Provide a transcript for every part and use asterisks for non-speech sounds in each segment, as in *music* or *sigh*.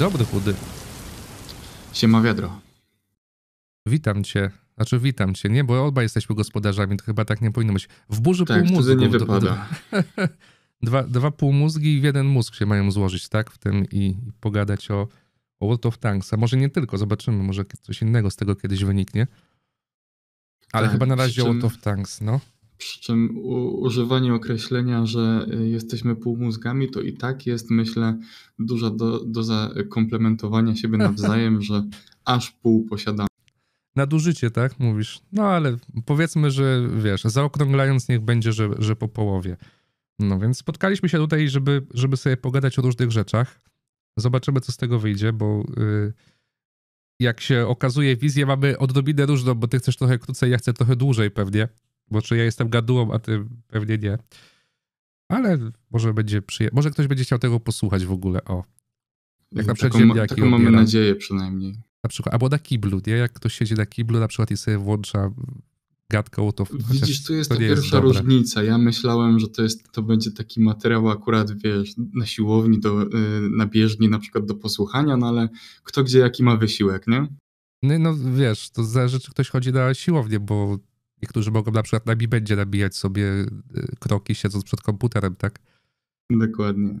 dobry, chudy. Siema wiadro. Witam cię. Znaczy witam cię, nie? Bo obaj jesteśmy gospodarzami, to chyba tak nie powinno być. W burzy Tak, pół mózgu. wtedy nie wypada. *laughs* dwa, dwa półmózgi i w jeden mózg się mają złożyć, tak? W tym i, i pogadać o, o World of Tanks. A może nie tylko, zobaczymy, może coś innego z tego kiedyś wyniknie. Ale Tak, chyba na razie czym- World of Tanks, no. Przy czym używanie określenia, że y, jesteśmy półmózgami, to i tak jest, myślę, duża do, doza komplementowania siebie *laughs* nawzajem, że aż pół posiadamy. Nadużycie, tak? Mówisz. No ale powiedzmy, że wiesz, zaokrąglając niech będzie, że, że po połowie. No więc spotkaliśmy się tutaj, żeby, żeby sobie pogadać o różnych rzeczach. Zobaczymy, co z tego wyjdzie, bo y, jak się okazuje, wizję mamy odrobinę różną, bo ty chcesz trochę krócej, ja chcę trochę dłużej pewnie. Bo czy ja jestem gadułą, a ty pewnie nie. Ale może będzie przyje... Może ktoś będzie chciał tego posłuchać w ogóle, o. Jak na przykład taką, taką mamy nadzieję przynajmniej. Na przykład, albo na kiblu, nie? Jak ktoś siedzi na kiblu na przykład i sobie włącza gadkę, to Widzisz, tu jest to ta jest pierwsza dobre. różnica. Ja myślałem, że to, jest, to będzie taki materiał akurat, wiesz, na siłowni, do, y, na bieżni, na przykład do posłuchania, no ale kto gdzie jaki ma wysiłek, nie? No, no wiesz, to zależy, czy ktoś chodzi na siłownię, bo niektórzy mogą na przykład na mi będzie nabijać sobie y, kroki siedząc przed komputerem, tak? Dokładnie. *laughs*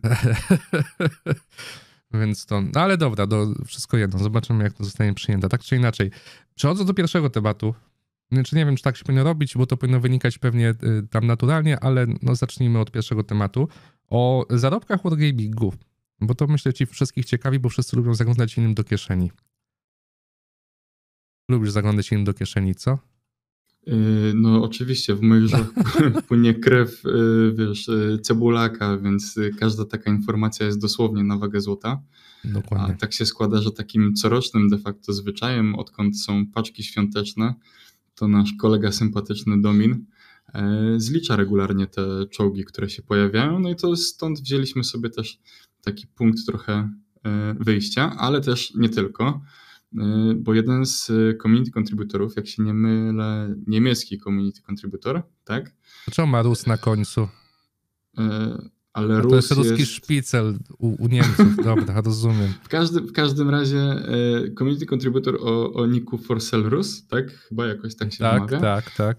Więc to, no ale dobra, no, wszystko jedno, zobaczymy jak to zostanie przyjęte, tak czy inaczej. Przechodząc do pierwszego tematu, znaczy nie wiem, czy tak się powinno robić, bo to powinno wynikać pewnie y, tam naturalnie, ale no zacznijmy od pierwszego tematu. O zarobkach wargamingu, bo to myślę ci wszystkich ciekawi, bo wszyscy lubią zaglądać innym do kieszeni. Lubisz zaglądać innym do kieszeni, co? Yy, No oczywiście, w moich żyłach *laughs* płynie krew, yy, wiesz, yy, cebulaka, więc każda taka informacja jest dosłownie na wagę złota. A Dokładnie. tak się składa, że takim corocznym de facto zwyczajem, odkąd są paczki świąteczne, to nasz kolega sympatyczny Domin e, zlicza regularnie te czołgi, które się pojawiają. No i to stąd wzięliśmy sobie też taki punkt trochę e, wyjścia, ale też nie tylko, bo jeden z e, community contributorów, jak się nie mylę, niemiecki community contributor, tak? Dlaczego ma Rus na końcu? E, Ale Rus to jest ruski jest... szpicel u, u Niemców, *laughs* dobra, rozumiem. W każdym, w każdym razie community contributor o, o niku Forcelrus, tak? Chyba jakoś tak się Tak, wymawia. tak, tak.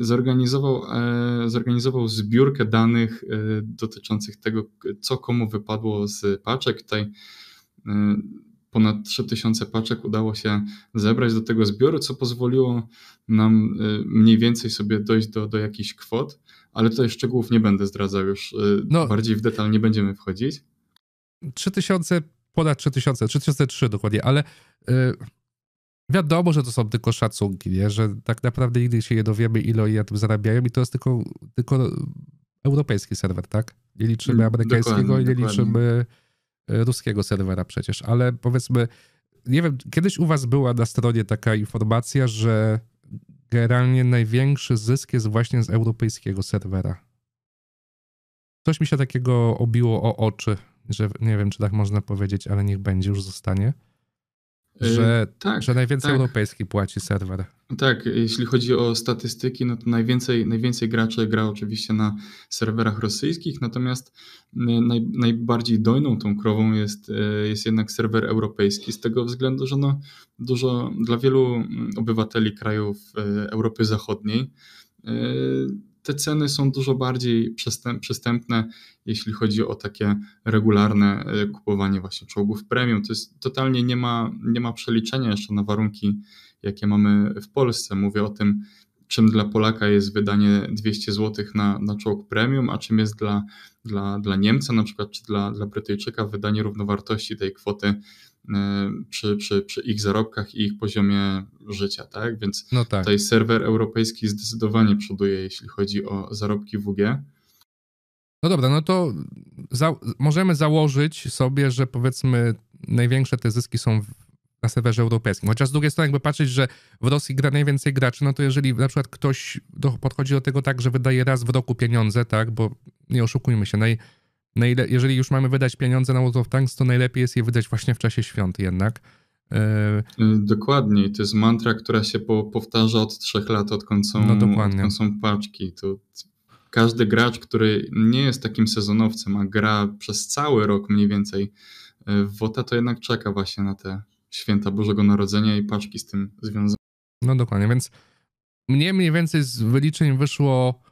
Zorganizował, e, zorganizował zbiórkę danych dotyczących tego, co komu wypadło z paczek. Tutaj ponad 3000 paczek udało się zebrać do tego zbioru, co pozwoliło nam e, mniej więcej sobie dojść do, do jakichś kwot, ale tutaj szczegółów nie będę zdradzał już, e, No. bardziej w detal nie będziemy wchodzić. 3000, ponad 3000, 3003 dokładnie, ale y, wiadomo, że to są tylko szacunki, nie? że tak naprawdę nigdy się nie dowiemy, ile oni na tym zarabiają i to jest tylko, tylko europejski serwer, tak? Nie liczymy Mm, amerykańskiego dokładnie, nie dokładnie. liczymy y, ruskiego serwera przecież, ale powiedzmy, nie wiem, kiedyś u was była na stronie taka informacja, że generalnie największy zysk jest właśnie z europejskiego serwera. Coś mi się takiego obiło o oczy, że nie wiem, czy tak można powiedzieć, ale niech będzie, już zostanie. Że, E, tak, że najwięcej tak. europejski płaci serwer. Tak, jeśli chodzi o statystyki, no to najwięcej, najwięcej graczy gra oczywiście na serwerach rosyjskich, natomiast y, naj, najbardziej dojną tą krową jest, y, jest jednak serwer europejski, z tego względu, że no dużo dla wielu mm, obywateli krajów y, Europy Zachodniej y, te ceny są dużo bardziej przystęp, przystępne, jeśli chodzi o takie regularne y, kupowanie właśnie czołgów premium. To jest totalnie nie ma, nie ma przeliczenia jeszcze na warunki jakie mamy w Polsce. Mówię o tym, czym dla Polaka jest wydanie 200 zł na, na czołg premium, a czym jest dla, dla, dla Niemca na przykład, czy dla, dla Brytyjczyka wydanie równowartości tej kwoty e, przy, przy, przy ich zarobkach i ich poziomie życia, tak? Więc No tak. tutaj serwer europejski zdecydowanie przoduje, jeśli chodzi o zarobki WG. No dobra, no to za, możemy założyć sobie, że powiedzmy największe te zyski są w, na serwerze europejskim. Chociaż z drugiej strony jakby patrzeć, że w Rosji gra najwięcej graczy, no to jeżeli na przykład ktoś do, podchodzi do tego tak, że wydaje raz w roku pieniądze, tak, bo nie oszukujmy się, naj, najle, jeżeli już mamy wydać pieniądze na World of Tanks, to najlepiej jest je wydać właśnie w czasie świąt jednak. E, Y, Dokładnie, I to jest mantra, która się po, powtarza od trzech lat, odkąd są, No odkąd są paczki. To każdy gracz, który nie jest takim sezonowcem, a gra przez cały rok mniej więcej WOTA, to jednak czeka właśnie na te święta Bożego Narodzenia i paczki z tym związane. No dokładnie, więc mnie mniej więcej z wyliczeń wyszło,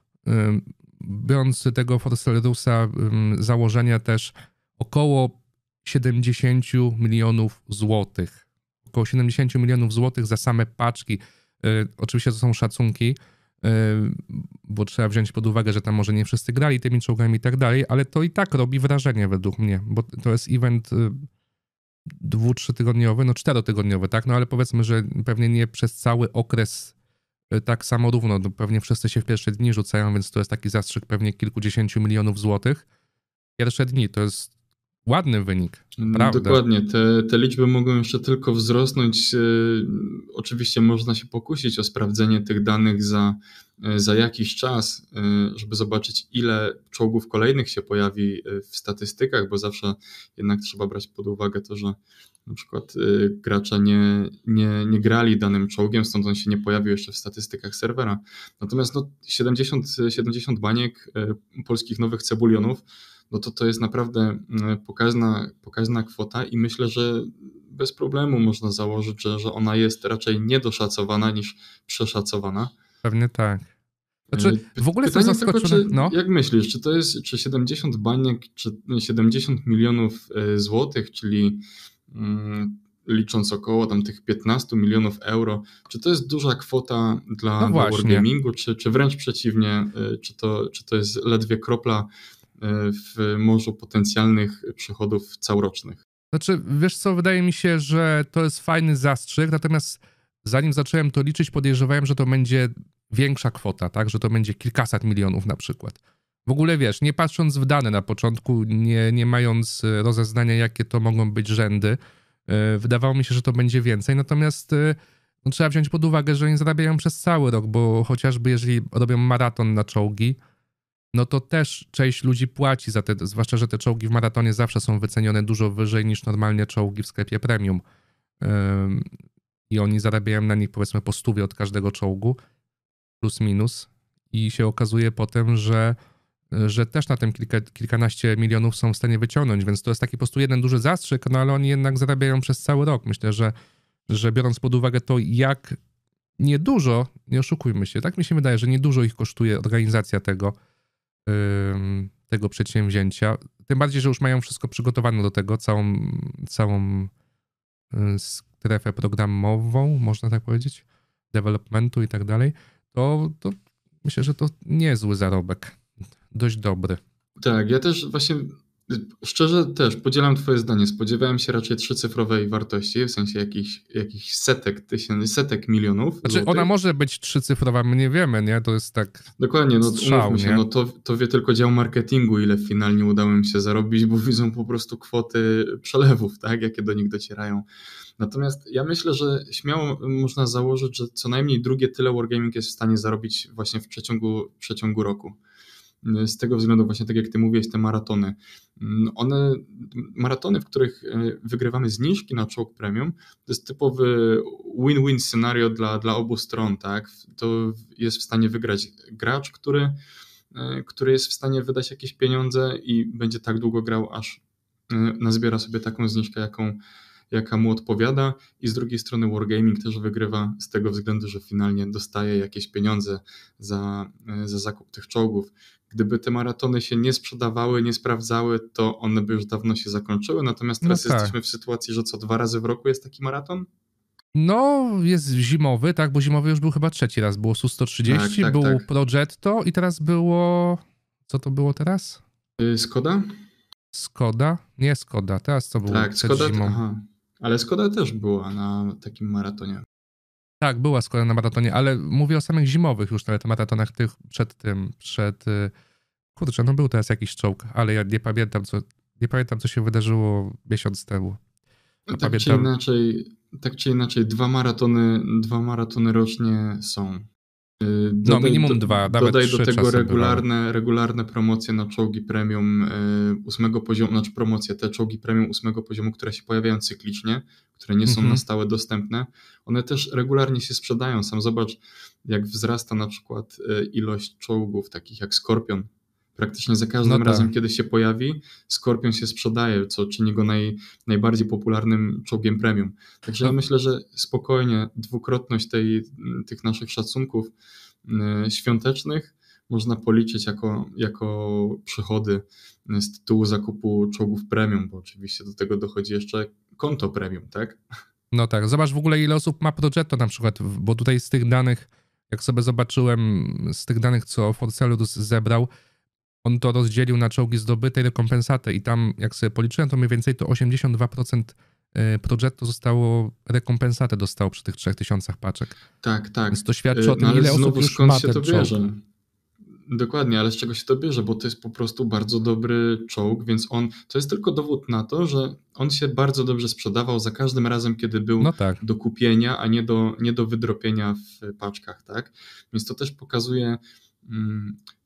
biorąc tego Forcellusa założenia też około 70 milionów złotych. Około 70 milionów złotych za same paczki. Y, oczywiście to są szacunki, y, bo trzeba wziąć pod uwagę, że tam może nie wszyscy grali tymi czołgami i tak dalej, ale to i tak robi wrażenie według mnie, bo to jest event y, dwu, trzytygodniowy, no czterotygodniowy, tak? No ale powiedzmy, że pewnie nie przez cały okres tak samo równo, no, pewnie wszyscy się w pierwsze dni rzucają, więc to jest taki zastrzyk pewnie kilkudziesięciu milionów złotych. Pierwsze dni to jest ładny wynik. Prawda? Dokładnie. Te, te liczby mogą jeszcze tylko wzrosnąć. E, oczywiście można się pokusić o sprawdzenie tych danych za, e, za jakiś czas, żeby zobaczyć, ile czołgów kolejnych się pojawi w statystykach, bo zawsze jednak trzeba brać pod uwagę to, że na przykład gracze nie, nie, nie grali danym czołgiem, stąd on się nie pojawił jeszcze w statystykach serwera. Natomiast no, 70, 70 baniek polskich nowych cebulionów no to to jest naprawdę mm, pokaźna, pokaźna kwota i myślę, że bez problemu można założyć, że, że ona jest raczej niedoszacowana niż przeszacowana. Pewnie tak. Znaczy, y, w ogóle Pytanie jestem zaskoczony. Tylko, czy, no. Jak myślisz, czy to jest czy 70 baniek, czy 70 milionów y, złotych, czyli licząc około tam tych 15 milionów euro, czy to jest duża kwota dla, no dla Wargamingu, czy, czy wręcz przeciwnie, y, czy to, czy to jest ledwie kropla w morzu potencjalnych przychodów całorocznych. Znaczy, wiesz co, wydaje mi się, że to jest fajny zastrzyk, natomiast zanim zacząłem to liczyć, podejrzewałem, że to będzie większa kwota, tak, że to będzie kilkaset milionów na przykład. W ogóle wiesz, nie patrząc w dane na początku, nie, nie mając rozeznania, jakie to mogą być rzędy, e, wydawało mi się, że to będzie więcej, natomiast e, no, trzeba wziąć pod uwagę, że oni zarabiają przez cały rok, bo chociażby jeżeli robią maraton na czołgi, no to też część ludzi płaci za te, zwłaszcza, że te czołgi w maratonie zawsze są wycenione dużo wyżej niż normalnie czołgi w sklepie premium. I oni zarabiają na nich powiedzmy po stówie od każdego czołgu, plus minus. I się okazuje potem, że, że też na tym kilka, kilkanaście milionów są w stanie wyciągnąć, więc to jest taki po prostu jeden duży zastrzyk, no ale oni jednak zarabiają przez cały rok. Myślę, że, że biorąc pod uwagę to, jak niedużo, nie oszukujmy się, tak mi się wydaje, że niedużo ich kosztuje organizacja tego, tego przedsięwzięcia. Tym bardziej, że już mają wszystko przygotowane do tego, całą, całą y, strefę programową, można tak powiedzieć, developmentu i tak dalej, to, to myślę, że to niezły zarobek. Dość dobry. Tak, ja też właśnie Szczerze też podzielam Twoje zdanie. Spodziewałem się raczej trzycyfrowej wartości, w sensie jakichś, jakichś setek, tysięcy, setek milionów. Znaczy, ona może być trzycyfrowa, my nie wiemy, nie? To jest tak. Dokładnie, no strzał, się, no to, to wie tylko dział marketingu, ile finalnie udało im się zarobić, bo widzą po prostu kwoty przelewów, tak, jakie do nich docierają. Natomiast ja myślę, że śmiało można założyć, że co najmniej drugie tyle Wargaming jest w stanie zarobić właśnie w przeciągu, w przeciągu roku z tego względu właśnie tak jak ty mówiłeś, te maratony. One, maratony, w których e, wygrywamy zniżki na czołg premium, to jest typowy win-win scenario dla, dla obu stron, tak? To jest w stanie wygrać gracz, który, e, który jest w stanie wydać jakieś pieniądze i będzie tak długo grał, aż e, nazbiera sobie taką zniżkę, jaką, jaka mu odpowiada i z drugiej strony Wargaming też wygrywa z tego względu, że finalnie dostaje jakieś pieniądze za, za zakup tych czołgów. Gdyby te maratony się nie sprzedawały, nie sprawdzały, to one by już dawno się zakończyły. Natomiast teraz no tak. jesteśmy w sytuacji, że co dwa razy w roku jest taki maraton? No, jest zimowy, tak, bo zimowy już był chyba trzeci raz. Było SU-130, tak, tak, był tak. Progetto i teraz było... Co to było teraz? Y, Skoda? Skoda? Nie Skoda, teraz co było tak, Skoda, zimą? Aha. Ale Skoda też była na takim maratonie. Tak, była skoro na maratonie, ale mówię o samych zimowych już nawet maratonach tych przed tym, przed... Y, kurczę, no był teraz jakiś czołg, ale ja nie pamiętam, co, nie pamiętam, co się wydarzyło miesiąc temu. No tak, pamiętam... czy inaczej, tak czy inaczej, dwa maratony, dwa maratony rocznie są. Y, no, dodaj, no minimum dwa, nawet Dodaj do tego regularne, regularne promocje na czołgi premium y, ósmego poziomu, znaczy promocje, te czołgi premium ósmego poziomu, które się pojawiają cyklicznie, które nie są mhm. na stałe dostępne, one też regularnie się sprzedają. Sam zobacz, jak wzrasta na przykład y, ilość czołgów takich jak Skorpion Praktycznie za każdym No tak. razem, kiedy się pojawi, Scorpion się sprzedaje, co czyni go naj, najbardziej popularnym czołgiem premium. Także ja No. myślę, że spokojnie dwukrotność tej, tych naszych szacunków y, świątecznych można policzyć jako, jako przychody z tytułu zakupu czołgów premium, bo oczywiście do tego dochodzi jeszcze konto premium, tak? No tak, zobacz w ogóle ile osób ma Progetto na przykład, bo tutaj z tych danych, jak sobie zobaczyłem, z tych danych, co Forcelus zebrał, on to rozdzielił na czołgi zdobyte i rekompensaty i tam, jak sobie policzyłem, to mniej więcej to 82% y, Progetto zostało, rekompensatę dostało przy tych 3000 paczek. Tak, tak. Więc to świadczy o Y, tym, no ile osób już skąd ma się to czołg. bierze? Dokładnie, ale z czego się to bierze? Bo to jest po prostu bardzo dobry czołg, więc on to jest tylko dowód na to, że on się bardzo dobrze sprzedawał za każdym razem, kiedy był No tak, do kupienia, a nie do, nie do wydropienia w paczkach, tak? Więc to też pokazuje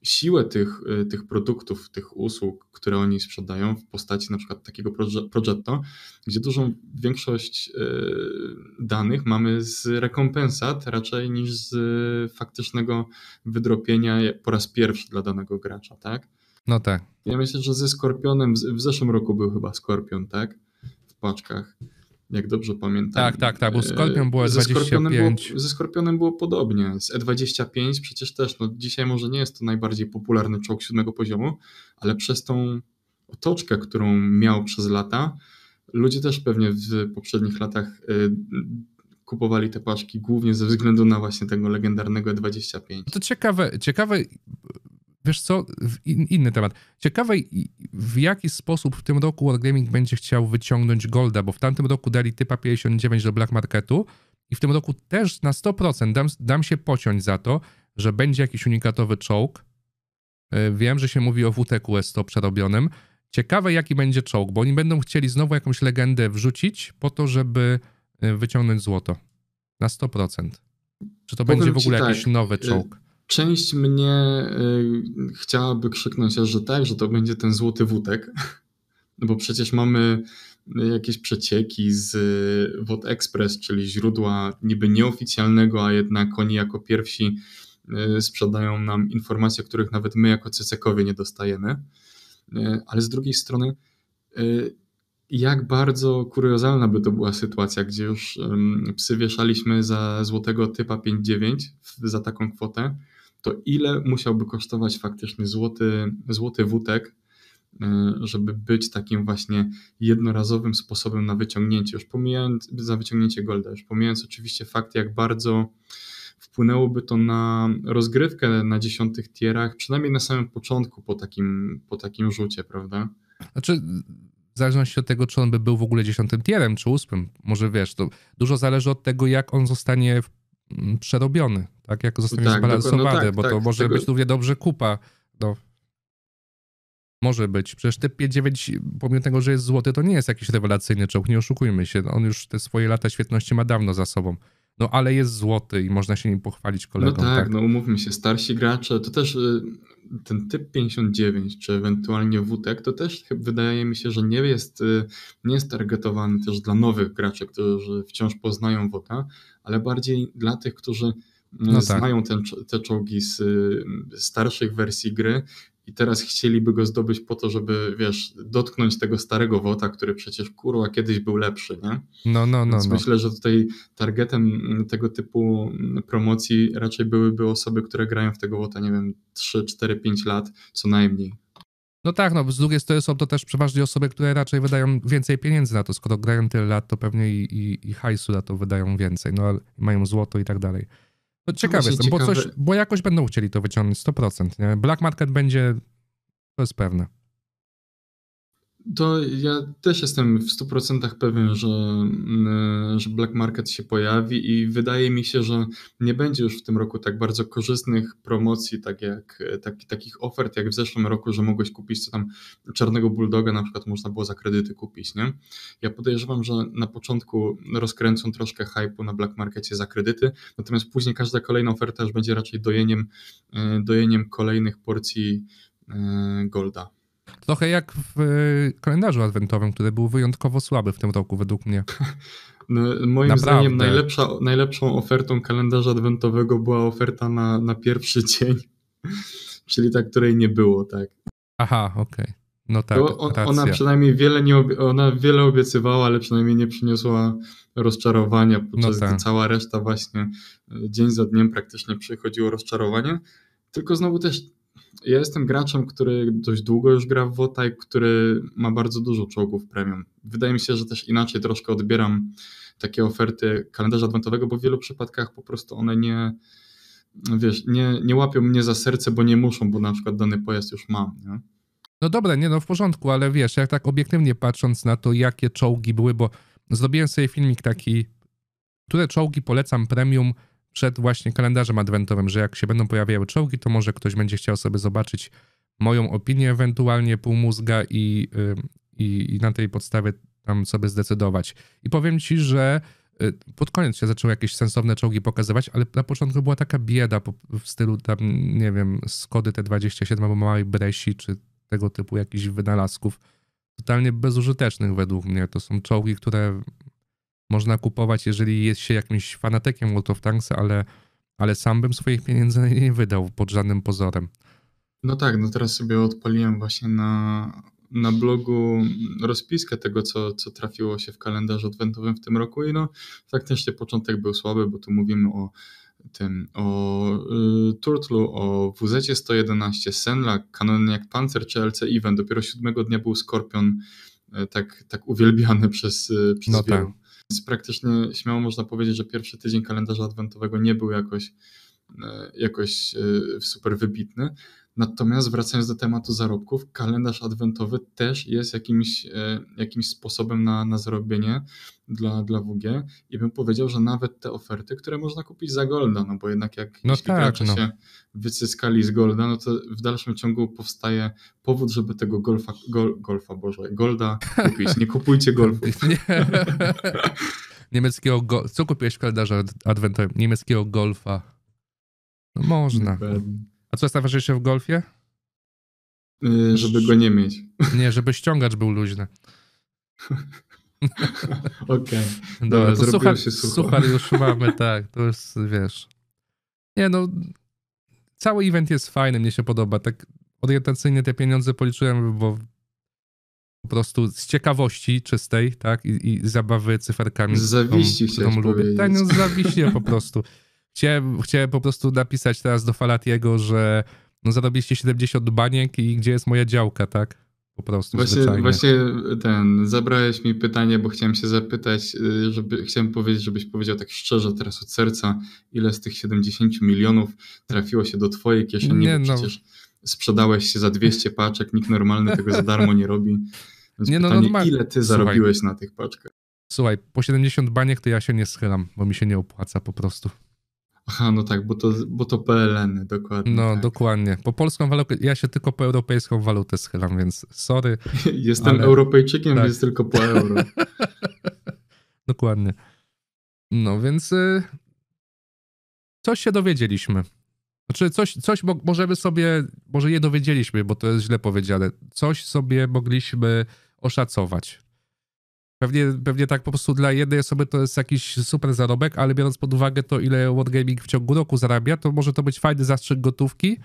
siłę tych, y, tych produktów, tych usług, które oni sprzedają w postaci na przykład takiego Progetto, gdzie dużą większość y, danych mamy z rekompensat raczej niż z faktycznego wydropienia po raz pierwszy dla danego gracza, tak? no tak. Ja myślę, że ze Skorpionem, w zeszłym roku był chyba Skorpion, tak? W paczkach, jak dobrze pamiętam. Tak, tak, tak, bo Skorpion było E, ze Skorpionem było, 25. ze Skorpionem było podobnie. Z E25 przecież też, no dzisiaj może nie jest to najbardziej popularny czołg siódmego poziomu, ale przez tą otoczkę, którą miał przez lata, ludzie też pewnie w poprzednich latach y, kupowali te paczki głównie ze względu na właśnie tego legendarnego E E25. To ciekawe, ciekawe, wiesz co, inny temat. Ciekawe w jaki sposób w tym roku Wargaming będzie chciał wyciągnąć Golda, bo w tamtym roku dali typa 59 do Black Marketu i w tym roku też na 100% dam, dam się pociąć za to, że będzie jakiś unikatowy czołg. E, Wiem, że się mówi o WTQS 100 przerobionym. Ciekawe jaki będzie czołg, bo oni będą chcieli znowu jakąś legendę wrzucić po to, żeby e, wyciągnąć złoto. Na 100%. Czy to Powiem będzie w ogóle tak, jakiś nowy y, czołg? Część mnie y, chciałaby krzyknąć, że tak, że to będzie ten złoty wódek, *laughs* no bo przecież mamy jakieś przecieki z y, Wod Express, czyli źródła niby nieoficjalnego, a jednak oni jako pierwsi y, sprzedają nam informacje, których nawet my jako CCK-owie nie dostajemy. Y, Ale z drugiej strony, y, jak bardzo kuriozalna by to była sytuacja, gdzie już psy wieszaliśmy za złotego typa 5,9 w- za taką kwotę, to ile musiałby kosztować faktycznie złoty, złoty wódek, y, żeby być takim właśnie jednorazowym sposobem na wyciągnięcie, już pomijając za wyciągnięcie golda, już pomijając oczywiście fakt, jak bardzo wpłynęłoby to na rozgrywkę na dziesiątych tierach, przynajmniej na samym początku po takim, po takim rzucie, prawda? Znaczy, w zależności od tego, czy on by był w ogóle dziesiątym tierem, czy ósmym, może wiesz, to dużo zależy od tego, jak on zostanie przerobiony, tak? Jak zostanie Tak, zbalansowany, no tak, bo to tak, może tego- być równie dobrze kupa. No. Może być. Przecież typ 5-9, pomimo tego, że jest złoty, to nie jest jakiś rewelacyjny czołg, nie oszukujmy się. On już te swoje lata świetności ma dawno za sobą. No ale jest złoty i można się nim pochwalić No kolegom. tak, tak? no umówmy się, starsi gracze, to też y, ten typ 59, czy ewentualnie WTEK, to też wydaje mi się, że nie jest, y, nie jest targetowany też dla nowych graczy, którzy wciąż poznają WOTA, ale bardziej dla tych, którzy y, No tak. znają ten, czo- te czołgi z y, starszych wersji gry i teraz chcieliby go zdobyć po to, żeby, wiesz, dotknąć tego starego WOTA, który przecież kurwa kiedyś był lepszy, nie? No, no, no. Więc no. myślę, że tutaj targetem mm, tego typu mm, promocji raczej byłyby osoby, które grają w tego WOTA, nie wiem, 3, 4, 5 lat co najmniej. No tak, no z drugiej strony są to też przeważnie osoby, które raczej wydają więcej pieniędzy na to. Skoro grają tyle lat, to pewnie i, i, i hajsu na to wydają więcej, no ale mają złoto i tak dalej. No ciekawy właśnie jestem, bo, coś, bo jakoś będą chcieli to wyciągnąć 100%, nie? Black market będzie, to jest pewne. To ja też jestem w 100% pewien, że, mm, że Black Market się pojawi i wydaje mi się, że nie będzie już w tym roku tak bardzo korzystnych promocji, tak jak, tak, takich ofert jak w zeszłym roku, że mogłeś kupić co tam czarnego bulldoga na przykład można było za kredyty kupić, nie? Ja podejrzewam, że na początku rozkręcą troszkę hype'u na Black Markecie za kredyty, natomiast później każda kolejna oferta już będzie raczej dojeniem, e, dojeniem kolejnych porcji e, Golda. Trochę jak w y, kalendarzu adwentowym, który był wyjątkowo słaby w tym roku według mnie. *laughs* No, moim Naprawdę. zdaniem najlepsza, najlepszą ofertą kalendarza adwentowego była oferta na, na pierwszy *laughs* dzień czyli ta, której nie było, tak. Aha, okej. Okay. No tak. On, ona przynajmniej wiele, nie ona wiele obiecywała, ale przynajmniej nie przyniosła rozczarowania, podczas no tak. gdy cała reszta właśnie e, dzień za dniem praktycznie przychodziło rozczarowanie. Tylko znowu też ja jestem graczem, który dość długo już gra w WOTA i który ma bardzo dużo czołgów premium. Wydaje mi się, że też inaczej troszkę odbieram takie oferty kalendarza adwentowego, bo w wielu przypadkach po prostu one nie, wiesz, nie, nie łapią mnie za serce, bo nie muszą, bo na przykład dany pojazd już mam. Nie? No dobra, nie no w porządku, ale wiesz, jak tak obiektywnie patrząc na to, jakie czołgi były, bo zrobiłem sobie filmik taki, które czołgi polecam premium przed właśnie kalendarzem adwentowym, że jak się będą pojawiały czołgi, to może ktoś będzie chciał sobie zobaczyć moją opinię, ewentualnie półmózga i, i, i na tej podstawie tam sobie zdecydować. I powiem ci, że y, pod koniec się zaczęły jakieś sensowne czołgi pokazywać, ale na początku była taka bieda w stylu tam, nie wiem, Skody T27 albo małej Bresi, czy tego typu jakichś wynalazków totalnie bezużytecznych według mnie. To są czołgi, które można kupować, jeżeli jest się jakimś fanatykiem World of Tanks, ale, ale sam bym swoich pieniędzy *laughs* nie wydał pod żadnym pozorem. No tak, no teraz sobie odpaliłem właśnie na, na blogu rozpiskę tego, co, co trafiło się w kalendarzu adwentowym w tym roku i no faktycznie początek był słaby, bo tu mówimy o tym, o y, Turtlu, o WZ-111, Senla, kanonie jak Panzer czy LC Event. Dopiero siódmego dnia był Skorpion y, tak, tak uwielbiany przez, y, przez no wielu. Tak. Więc praktycznie śmiało można powiedzieć, że pierwszy tydzień kalendarza adwentowego nie był jakoś, y, jakoś y, super wybitny. Natomiast wracając do tematu zarobków, kalendarz adwentowy też jest jakimś, e, jakimś sposobem na, na zarobienie dla, dla WG i bym powiedział, że nawet te oferty, które można kupić za Golda, no bo jednak jak no jeśli tak, gracze no. się wycyskali z Golda, no to w dalszym ciągu powstaje powód, żeby tego golfa, gol, golfa, Boże, Golda kupić. Nie kupujcie golfu. *laughs* Niemieckiego go... Co kupiłeś w kalendarzu adwentowym? Niemieckiego golfa. No można. A co jest najważniejsze w golfie? Yy, żeby go nie mieć. *laughs* Nie, żeby ściągacz był luźny. *laughs* Okej. Okay. Dobra, to suchar, się suchar już mamy, *laughs* tak, to jest, wiesz. Nie no, cały event jest fajny, mnie się podoba. Tak orientacyjnie te pieniądze policzyłem, bo po prostu z ciekawości czystej, tak, i, i zabawy cyferkami. Z zawiści którą, którą lubię. Tak, no z zawiści po prostu. Chciałem, chciałem po prostu napisać teraz do Falatiego, że no zarobiliście 70 baniek i gdzie jest moja działka, tak? Po prostu właśnie, właśnie ten, zabrałeś mi pytanie, bo chciałem się zapytać, y, żeby, chciałem powiedzieć, żebyś powiedział tak szczerze teraz od serca, ile z tych 70 milionów trafiło się do twojej kieszeni, nie, no. przecież sprzedałeś się za 200 paczek, nikt normalny tego za darmo nie robi. Więc nie, no, pytanie, no, ile ty zarobiłeś Słuchaj. na tych paczkach? Słuchaj, po 70 baniek to ja się nie schylam, bo mi się nie opłaca po prostu. Aha, no tak, bo to, bo to PLN, dokładnie. No, tak. dokładnie. Po polską walutę, ja się tylko po europejską walutę schylam, więc sorry. *laughs* Jestem ale... Europejczykiem, tak. więc tylko po euro. *laughs* dokładnie. No, więc y... coś się dowiedzieliśmy. Znaczy, coś, coś możemy sobie, może nie dowiedzieliśmy, bo to jest źle powiedziane, coś sobie mogliśmy oszacować. Pewnie, pewnie tak po prostu dla jednej osoby to jest jakiś super zarobek, ale biorąc pod uwagę to, ile Wargaming w ciągu roku zarabia, to może to być fajny zastrzyk gotówki.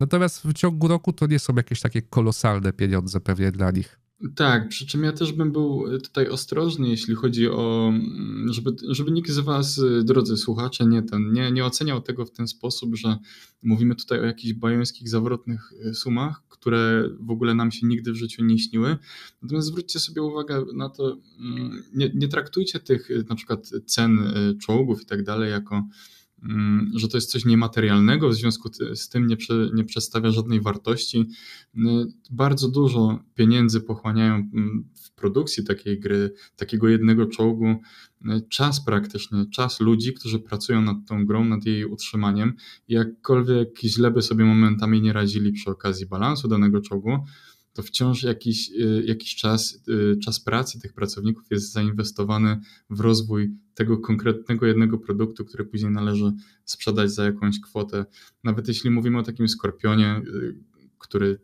Natomiast w ciągu roku to nie są jakieś takie kolosalne pieniądze pewnie dla nich. Tak, przy czym ja też bym był tutaj ostrożny, jeśli chodzi o, żeby, żeby nikt z Was, drodzy słuchacze, nie, ten, nie, nie oceniał tego w ten sposób, że mówimy tutaj o jakichś bajońskich, zawrotnych sumach, które w ogóle nam się nigdy w życiu nie śniły. Natomiast zwróćcie sobie uwagę na to, mm, nie, nie traktujcie tych na przykład cen czołgów i tak dalej jako mm, że to jest coś niematerialnego, w związku z tym nie, prze, nie przedstawia żadnej wartości. Y, bardzo dużo pieniędzy pochłaniają mm, w produkcji takiej gry, takiego jednego czołgu, czas praktycznie, czas ludzi, którzy pracują nad tą grą, nad jej utrzymaniem. Jakkolwiek źle by sobie momentami nie radzili przy okazji balansu danego czołgu, to wciąż jakiś, y, jakiś czas, y, czas pracy tych pracowników jest zainwestowany w rozwój tego konkretnego jednego produktu, który później należy sprzedać za jakąś kwotę. Nawet jeśli mówimy o takim skorpionie, y, który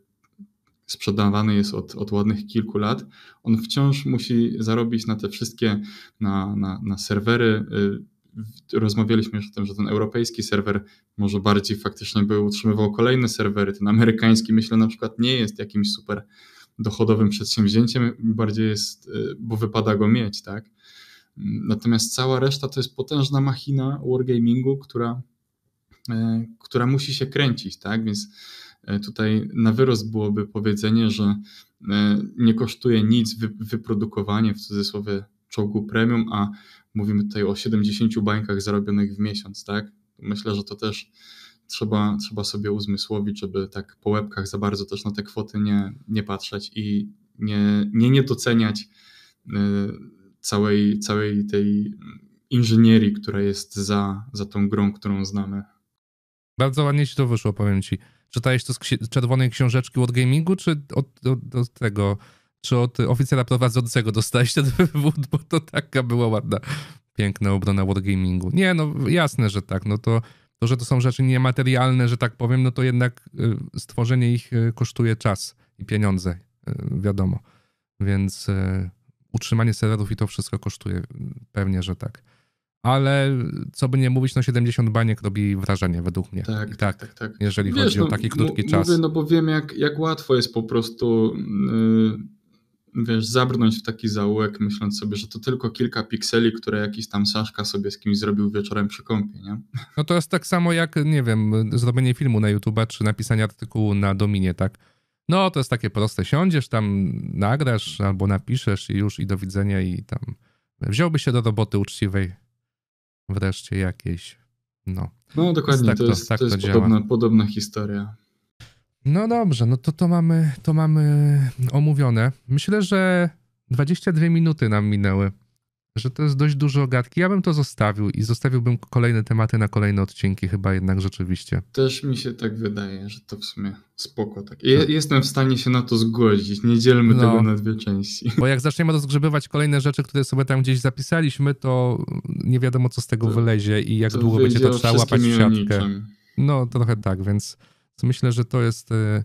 sprzedawany jest od, od ładnych kilku lat, on wciąż musi zarobić na te wszystkie, na, na, na serwery, rozmawialiśmy już o tym, że ten europejski serwer może bardziej faktycznie by utrzymywał kolejne serwery, ten amerykański myślę na przykład nie jest jakimś super dochodowym przedsięwzięciem, bardziej jest, y, bo wypada go mieć, tak? Natomiast cała reszta to jest potężna machina wargamingu, która, y, która musi się kręcić, tak? Więc y, tutaj na wyrost byłoby powiedzenie, że nie kosztuje nic wyprodukowanie w cudzysłowie czołgu premium, a mówimy tutaj o 70 bańkach zarobionych w miesiąc, tak? Myślę, że to też trzeba, trzeba sobie uzmysłowić, żeby tak po łebkach za bardzo też na te kwoty nie, nie patrzeć i nie, nie, nie doceniać y, całej, całej tej inżynierii, która jest za, za tą grą, którą znamy. Bardzo ładnie ci to wyszło, powiem ci. Czytałeś to z czerwonej książeczki od gamingu, czy od, od, od tego, czy od oficera prowadzącego dostałeś ten *laughs* wywód, bo to taka była ładna, piękna obrona wargamingu. Nie, no jasne, że tak, no to to, że to są rzeczy niematerialne, że tak powiem, no to jednak y, stworzenie ich y, kosztuje czas i pieniądze, y, wiadomo. Więc utrzymanie serwerów i to wszystko kosztuje, pewnie, że tak. Ale co by nie mówić, no 70 baniek robi wrażenie według mnie. Tak, tak, tak, tak, Jeżeli Wiesz, chodzi no, o taki krótki czas. Mówię, no bo wiem jak, jak łatwo jest po prostu yy, wiesz, zabrnąć w taki zaułek, myśląc sobie, że to tylko kilka pikseli, które jakiś tam Saszka sobie z kimś zrobił wieczorem przy kąpie, nie? No to jest tak samo jak, nie wiem, zrobienie filmu na YouTube, czy napisanie artykułu na Dominie, tak? No to jest takie proste, siądziesz tam, nagrasz albo napiszesz i już i do widzenia i tam wziąłby się do roboty uczciwej wreszcie jakiejś, no. No dokładnie, tak to, jest, tak to jest podobna, podobna historia. No dobrze, no to to mamy, to mamy omówione. Myślę, że 22 minuty nam minęły, że to jest dość dużo gadki. Ja bym to zostawił i zostawiłbym kolejne tematy na kolejne odcinki chyba jednak rzeczywiście. Też mi się tak wydaje, że to w sumie spoko. Tak. Je, jestem w stanie się na to zgodzić. Nie dzielmy no, tego na dwie części. Bo jak zaczniemy rozgrzebywać kolejne rzeczy, które sobie tam gdzieś zapisaliśmy, to nie wiadomo co z tego to, wylezie i jak długo będzie to trzeba łapać w siatkę. No trochę tak, więc myślę, że to jest, e,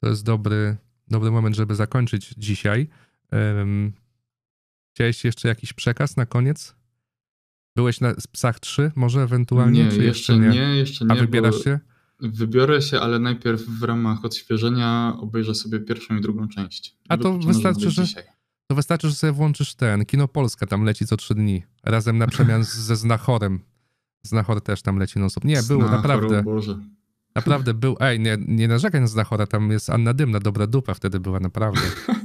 to jest dobry, dobry moment, żeby zakończyć dzisiaj. Chciałeś jeszcze jakiś przekaz na koniec? Byłeś na Psach 3 może ewentualnie? Nie, czy jeszcze, nie? nie? jeszcze nie. A wybierasz się? Wybiorę się, ale najpierw w ramach odświeżenia obejrzę sobie pierwszą i drugą część. A to wystarczy, że, to wystarczy, że sobie włączysz ten, Kino Polska tam leci co trzy dni, razem na przemian ze Znachorem. Znachor też tam leci non stop. Nie, był naprawdę. Boże. Naprawdę był, ej, nie, nie narzekaj na Znachora, tam jest Anna Dymna, dobra dupa wtedy była, naprawdę. *laughs*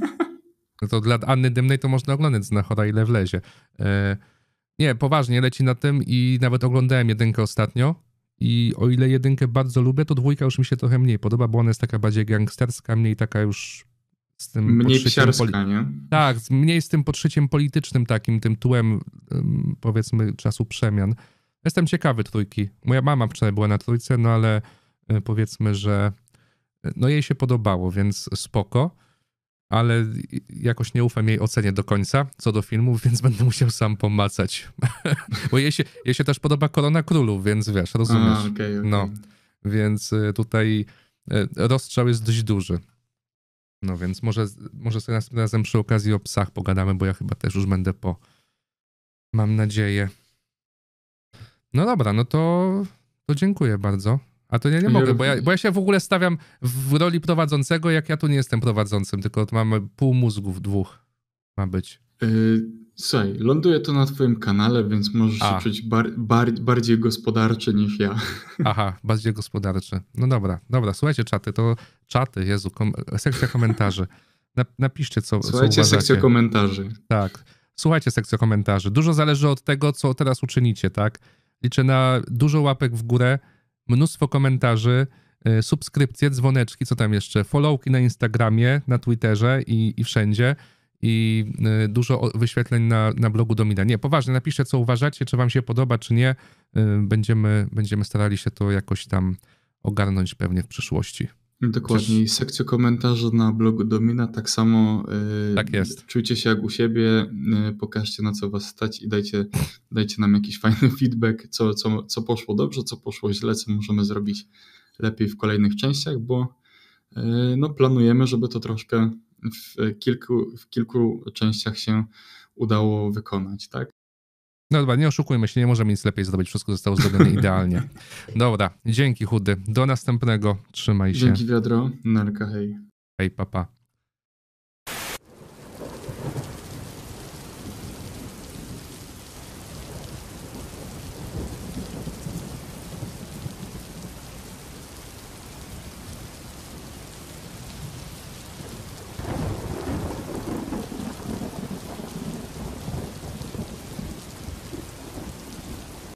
No to dla Anny Dymnej to można oglądać Znachora ile wlezie. E, nie, poważnie, leci na tym i nawet oglądałem jedynkę ostatnio i o ile jedynkę bardzo lubię, to dwójka już mi się trochę mniej podoba, bo ona jest taka bardziej gangsterska, mniej taka już z tym Mniej psiarska, poli- nie? Tak, mniej z tym podszyciem politycznym takim, tym tłem powiedzmy czasu przemian. Jestem ciekawy trójki. Moja mama przynajmniej była na trójce, no ale powiedzmy, że e, no jej się podobało, więc spoko, ale jakoś nie ufam jej ocenie do końca co do filmów, *laughs* więc będę musiał sam pomacać. *laughs* Bo jej się, jej się też podoba Korona Królów, więc wiesz, rozumiesz. A, okay, okay. No, więc e, tutaj rozstrzał jest dość duży. No więc może, może sobie następnym razem przy okazji o psach pogadamy, bo ja chyba też już będę po. Mam nadzieję. No dobra, no to, to dziękuję bardzo. A to ja nie mogę, bo ja, bo ja się w ogóle stawiam w roli prowadzącego, jak ja tu nie jestem prowadzącym, tylko mamy pół mózgów dwóch ma być. Yy, słuchaj, ląduje to na twoim kanale, więc możesz A. się czuć bar, bar, bardziej gospodarczy niż ja. *laughs* Aha, bardziej gospodarczy. No dobra, dobra, słuchajcie czaty, to czaty, Jezu, kom, sekcja komentarzy. Napiszcie, co Słuchajcie, co sekcja komentarzy. Tak, słuchajcie, sekcja komentarzy. Dużo zależy od tego, co teraz uczynicie, tak? Liczę na dużo łapek w górę, mnóstwo komentarzy, y, subskrypcje, dzwoneczki, co tam jeszcze, followki na Instagramie, na Twitterze i, i wszędzie i y, dużo wyświetleń na, na blogu Domina. Nie, poważnie, napiszcie, co uważacie, czy wam się podoba, czy nie. Y, będziemy, będziemy starali się to jakoś tam ogarnąć pewnie w przyszłości. Dokładnie. I sekcja komentarzy na blogu Domina tak samo. Yy, tak jest. Czujcie się jak u siebie, yy, pokażcie na co was stać i dajcie, *laughs* dajcie nam jakiś fajny feedback, co, co, co poszło dobrze, co poszło źle, co możemy zrobić lepiej w kolejnych częściach, bo yy, no, planujemy, żeby to troszkę w kilku, w kilku częściach się udało wykonać, tak? No dobra, nie oszukujmy się, nie możemy nic lepiej zrobić, wszystko zostało zrobione idealnie. *laughs* Dobra, dzięki chudy, do następnego, trzymaj się. Dzięki wiadro, Nelka, hej. Hej, papa.